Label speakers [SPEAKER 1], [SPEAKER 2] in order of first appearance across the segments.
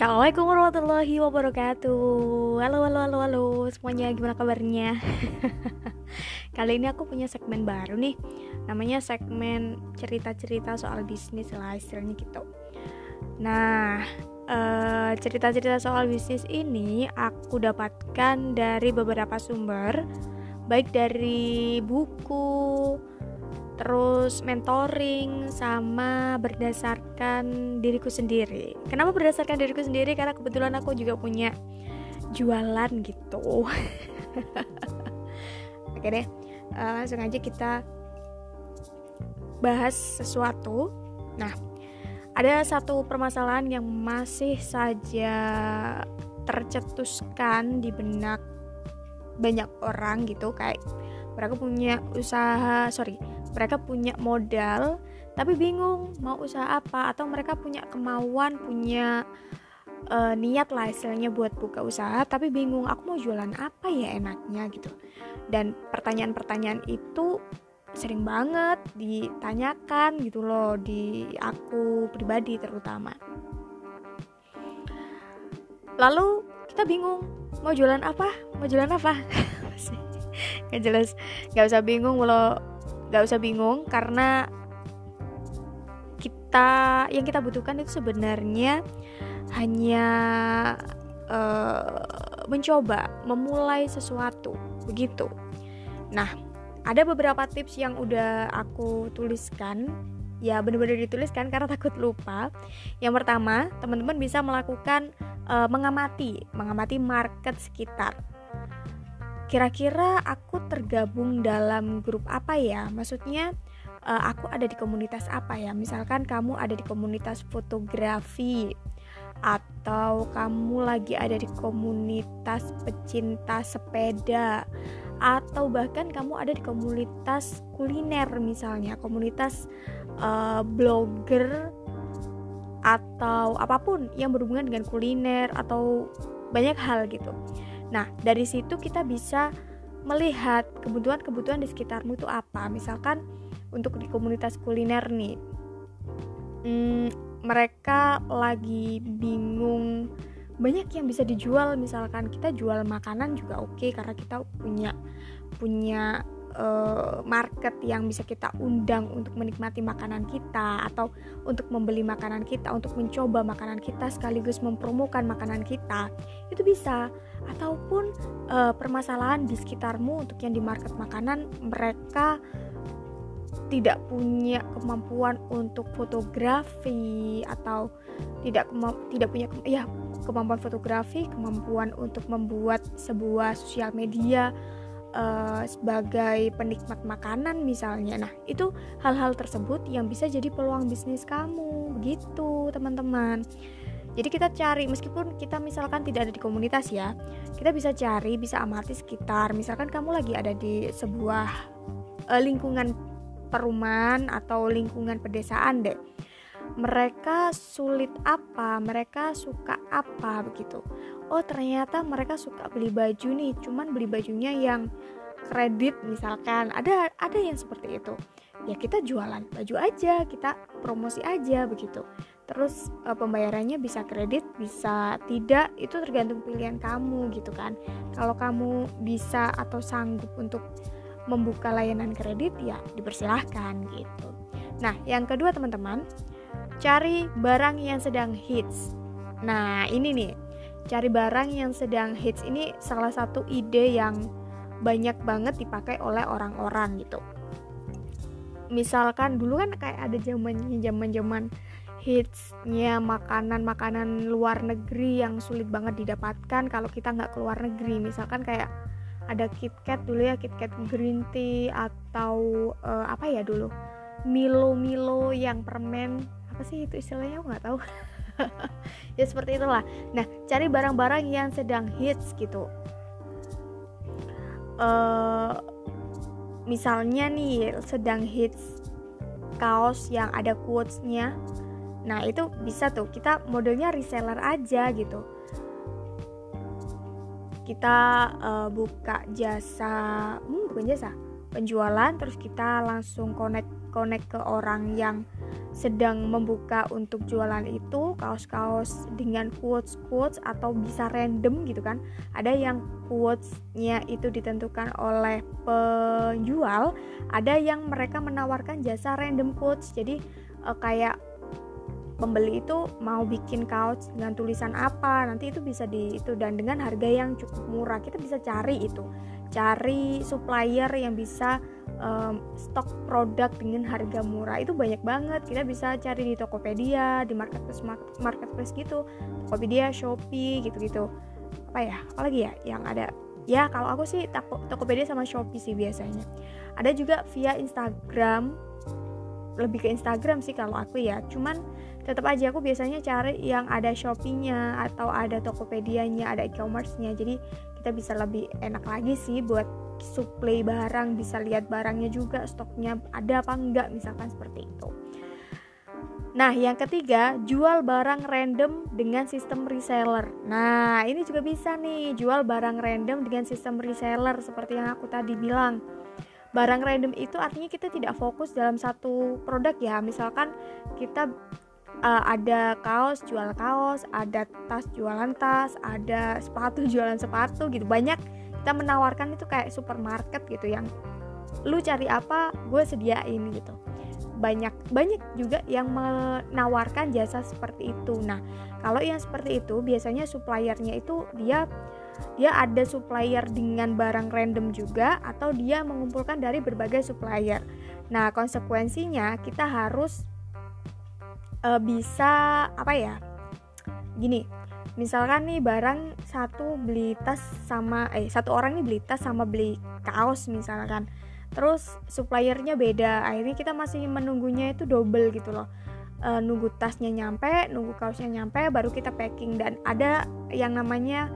[SPEAKER 1] Assalamualaikum warahmatullahi wabarakatuh. Halo halo halo halo. Semuanya gimana kabarnya? Kali ini aku punya segmen baru nih. Namanya segmen cerita-cerita soal bisnis lah istilahnya gitu. Nah eh, cerita-cerita soal bisnis ini Aku dapatkan dari beberapa sumber Baik dari buku terus mentoring sama berdasarkan diriku sendiri. Kenapa berdasarkan diriku sendiri? Karena kebetulan aku juga punya jualan gitu. Oke deh, uh, langsung aja kita bahas sesuatu. Nah, ada satu permasalahan yang masih saja tercetuskan di benak banyak orang gitu kayak mereka punya usaha sorry mereka punya modal tapi bingung mau usaha apa atau mereka punya kemauan punya uh, niat lah istilahnya buat buka usaha tapi bingung aku mau jualan apa ya enaknya? gitu. Dan pertanyaan-pertanyaan itu sering banget ditanyakan gitu loh di aku pribadi terutama. Lalu kita bingung mau jualan apa? Mau jualan apa? Nggak jelas. Nggak usah bingung walau nggak usah bingung karena kita yang kita butuhkan itu sebenarnya hanya uh, mencoba memulai sesuatu begitu. Nah ada beberapa tips yang udah aku tuliskan. Ya benar-benar dituliskan karena takut lupa. Yang pertama, teman-teman bisa melakukan uh, mengamati, mengamati market sekitar kira-kira aku tergabung dalam grup apa ya? Maksudnya uh, aku ada di komunitas apa ya? Misalkan kamu ada di komunitas fotografi atau kamu lagi ada di komunitas pecinta sepeda atau bahkan kamu ada di komunitas kuliner misalnya komunitas uh, blogger atau apa pun yang berhubungan dengan kuliner atau banyak hal gitu Nah, dari situ kita bisa melihat kebutuhan-kebutuhan di sekitarmu itu apa. Misalkan untuk di komunitas kuliner nih, hmm, mereka lagi bingung banyak yang bisa dijual misalkan kita jual makanan juga oke okay, karena kita punya punya uh, market yang bisa kita undang untuk menikmati makanan kita atau untuk membeli makanan kita untuk mencoba makanan kita sekaligus mempromokan makanan kita itu bisa. Ataupun uh, permasalahan di sekitarmu untuk yang di market makanan mereka tidak punya kemampuan untuk fotografi atau tidak tidak punya ya kemampuan fotografi kemampuan untuk membuat sebuah sosial media uh, sebagai penikmat makanan misalnya. Nah, itu hal-hal tersebut yang bisa jadi peluang bisnis kamu, begitu, teman-teman. Jadi kita cari meskipun kita misalkan tidak ada di komunitas ya, kita bisa cari, bisa amati sekitar. Misalkan kamu lagi ada di sebuah uh, lingkungan perumahan atau lingkungan pedesaan deh mereka sulit apa, mereka suka apa begitu. Oh, ternyata mereka suka beli baju nih, cuman beli bajunya yang kredit misalkan. Ada ada yang seperti itu. Ya kita jualan baju aja, kita promosi aja begitu. Terus e, pembayarannya bisa kredit, bisa tidak, itu tergantung pilihan kamu gitu kan. Kalau kamu bisa atau sanggup untuk membuka layanan kredit ya dipersilahkan gitu. Nah, yang kedua teman-teman, cari barang yang sedang hits. Nah, ini nih, cari barang yang sedang hits ini salah satu ide yang banyak banget dipakai oleh orang-orang gitu. Misalkan dulu kan kayak ada zamannya zaman-zaman hitsnya makanan-makanan luar negeri yang sulit banget didapatkan kalau kita nggak keluar negeri. Misalkan kayak ada KitKat dulu ya, KitKat green tea atau uh, apa ya dulu? Milo-milo yang permen apa sih itu istilahnya aku nggak tahu ya seperti itulah. Nah cari barang-barang yang sedang hits gitu. Uh, misalnya nih sedang hits kaos yang ada quotesnya. Nah itu bisa tuh. Kita modelnya reseller aja gitu. Kita uh, buka jasa hmm, bukan jasa penjualan terus kita langsung connect connect ke orang yang sedang membuka untuk jualan itu kaos-kaos dengan quotes-quotes atau bisa random gitu kan. Ada yang quotes-nya itu ditentukan oleh penjual ada yang mereka menawarkan jasa random quotes. Jadi uh, kayak pembeli itu mau bikin kaos dengan tulisan apa nanti itu bisa di itu dan dengan harga yang cukup murah. Kita bisa cari itu cari supplier yang bisa um, stok produk dengan harga murah. Itu banyak banget. Kita bisa cari di Tokopedia di marketplace marketplace gitu. Tokopedia Shopee gitu-gitu. Apa ya? Apalagi ya yang ada? Ya kalau aku sih Tokopedia sama Shopee sih biasanya. Ada juga via Instagram. Lebih ke Instagram sih kalau aku ya. Cuman tetap aja aku biasanya cari yang ada Shopee-nya atau ada Tokopedia-nya, ada e-commerce-nya. Jadi kita bisa lebih enak lagi sih buat supply barang, bisa lihat barangnya juga stoknya ada apa enggak misalkan seperti itu. Nah, yang ketiga, jual barang random dengan sistem reseller. Nah, ini juga bisa nih, jual barang random dengan sistem reseller seperti yang aku tadi bilang barang random itu artinya kita tidak fokus dalam satu produk ya misalkan kita uh, ada kaos jual kaos ada tas jualan tas ada sepatu jualan sepatu gitu. Banyak kita menawarkan itu kayak supermarket gitu yang lu cari apa gue sediain gitu. Banyak banyak juga yang menawarkan jasa seperti itu. Nah kalau yang seperti itu biasanya suppliernya itu dia dia ada supplier dengan barang random juga atau dia mengumpulkan dari berbagai supplier. Nah, konsekuensinya kita harus uh, bisa apa ya? Gini, misalkan nih barang satu beli tas sama eh satu orang nih beli tas sama beli kaos misalkan. Terus suppliernya beda. Akhirnya kita masih menunggunya itu double gitu loh. E, nunggu tasnya nyampe, nunggu kaosnya nyampe, baru kita packing dan ada yang namanya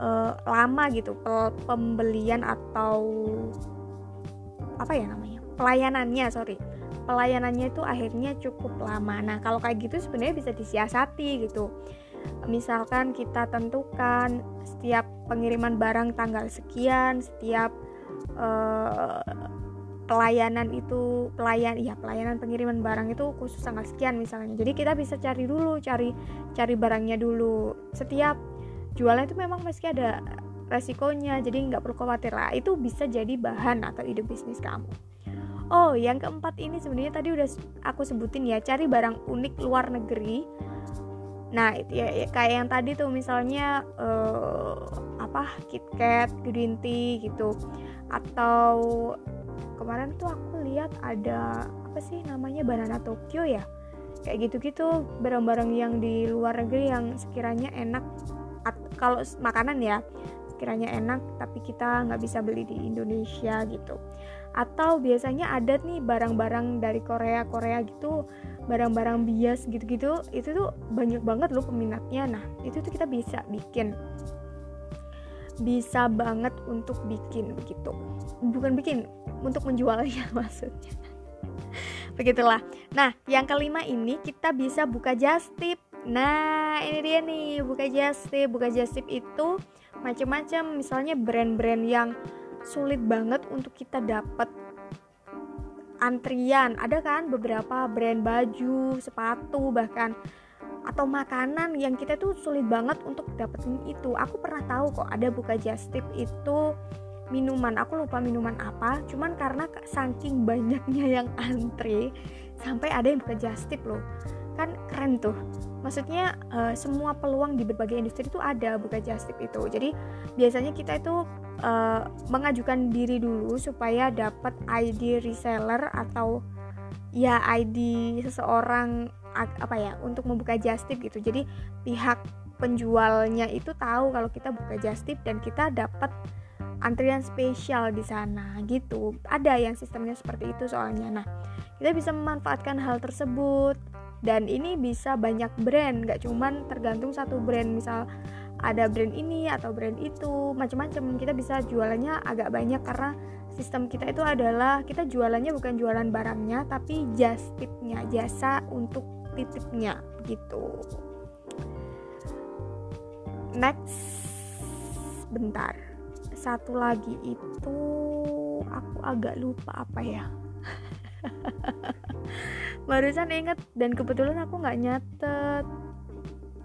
[SPEAKER 1] uh, lama gitu pembelian atau apa ya namanya pelayanannya sorry pelayanannya itu akhirnya cukup lama. Nah kalau kayak gitu sebenarnya bisa disiasati gitu. Misalkan kita tentukan setiap pengiriman barang tanggal sekian setiap uh, pelayanan itu pelayan iya pelayanan pengiriman barang itu khusus tanggal sekian misalnya. Jadi kita bisa cari dulu cari cari barangnya dulu. Setiap jualan itu memang meski ada resikonya jadi nggak perlu khawatir. Lah itu bisa jadi bahan atau ide bisnis kamu oh yang keempat ini sebenarnya tadi udah aku sebutin ya cari barang unik luar negeri. Nah itu ya, ya kayak yang tadi tuh misalnya uh, apa KitKat green tea gitu. Atau kemarin tuh aku lihat ada apa sih namanya banana Tokyo ya? Kayak gitu-gitu barang-barang yang di luar negeri yang sekiranya enak kalau makanan ya sekiranya enak tapi kita nggak bisa beli di Indonesia gitu. Atau biasanya ada nih barang-barang dari Korea Korea gitu barang-barang bias gitu-gitu itu tuh banyak banget loh peminatnya. Nah itu tuh kita bisa bikin. Bisa banget untuk bikin begitu bukan bikin untuk menjualnya maksudnya. Begitulah. Nah yang kelima ini kita bisa buka just tip Nah, ini dia nih, buka jastip. Buka jastip itu macam-macam, misalnya brand-brand yang sulit banget untuk kita dapat antrian. Ada kan beberapa brand baju, sepatu bahkan atau makanan yang kita tuh sulit banget untuk dapetin itu. Aku pernah tahu kok ada buka jastip itu minuman aku lupa minuman apa cuman karena saking banyaknya yang antri sampai ada yang buka jastip loh kan keren tuh maksudnya uh, semua peluang di berbagai industri itu ada buka justip itu. Jadi biasanya kita itu uh, mengajukan diri dulu supaya dapat ID reseller atau ya ID seseorang apa ya untuk membuka justip gitu. Jadi pihak penjualnya itu tahu kalau kita buka justip dan kita dapat antrian spesial di sana gitu. Ada yang sistemnya seperti itu soalnya. Nah kita bisa memanfaatkan hal tersebut dan ini bisa banyak brand nggak cuman tergantung satu brand. Misal ada brand ini atau brand itu macam-macam kita bisa jualannya agak banyak karena sistem kita itu adalah kita jualannya bukan jualan barangnya tapi just tipnya jasa untuk titipnya gitu. Next bentar. Satu lagi itu aku agak lupa apa ya barusan inget dan kebetulan aku nggak nyatet.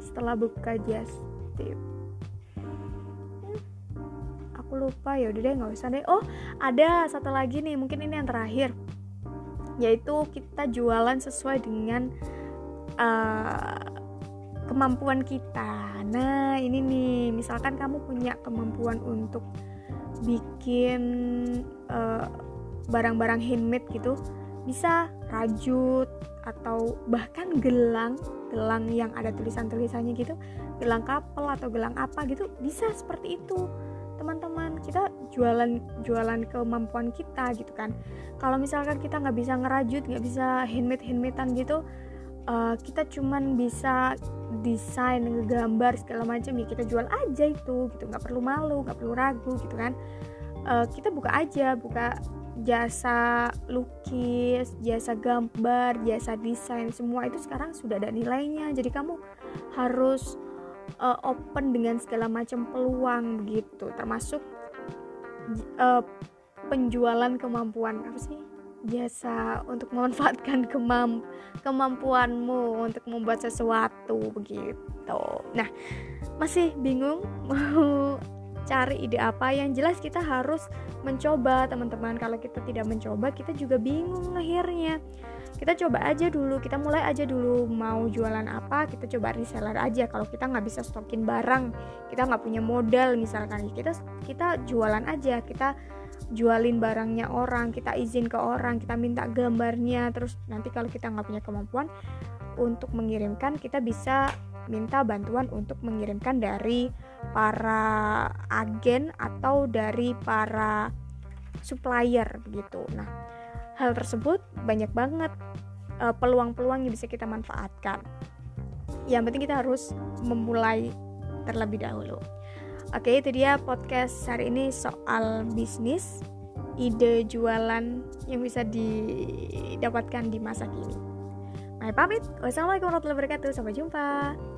[SPEAKER 1] Setelah buka just tip. Aku lupa ya udah deh nggak usah deh. Oh ada satu lagi nih mungkin ini yang terakhir. Yaitu kita jualan sesuai dengan uh, kemampuan kita. Nah ini nih misalkan kamu punya kemampuan untuk bikin barang eh, barang-barang handmade gitu bisa rajut atau bahkan gelang gelang yang ada tulisan-tulisannya gitu gelang kapel atau gelang apa gitu bisa seperti itu. Teman-teman kita jualan jualan kemampuan kita gitu kan. Kalau misalkan kita nggak bisa ngerajut nggak bisa handmade handmadean gitu uh, kita cuman bisa desain ngegambar segala macam ya kita jual aja itu gitu. Nggak perlu malu nggak perlu ragu gitu kan. Uh, kita buka aja buka jasa lukis, jasa gambar, jasa desain, semua itu sekarang sudah ada nilainya. Jadi kamu harus uh, open dengan segala macam peluang begitu, termasuk uh, penjualan kemampuan apa sih? Jasa untuk memanfaatkan kemam kemampuanmu untuk membuat sesuatu begitu. Nah, masih bingung mau cari ide apa yang jelas kita harus mencoba teman-teman. Kalau kita tidak mencoba kita juga bingung akhirnya. Kita coba aja dulu kita mulai aja dulu mau jualan apa kita coba reseller aja. Kalau kita nggak bisa stokin barang kita nggak punya modal misalkan. Kita kita jualan aja kita jualin barangnya orang kita izin ke orang kita minta gambarnya. Terus nanti kalau kita nggak punya kemampuan untuk mengirimkan kita bisa minta bantuan untuk mengirimkan dari para agen atau dari para supplier begitu. Nah, hal tersebut banyak banget uh, peluang-peluang yang bisa kita manfaatkan. Yang penting kita harus memulai terlebih dahulu. Oke, itu dia podcast hari ini soal bisnis, ide jualan yang bisa didapatkan di masa kini. Mai pamit. Wassalamualaikum warahmatullahi wabarakatuh. Sampai jumpa.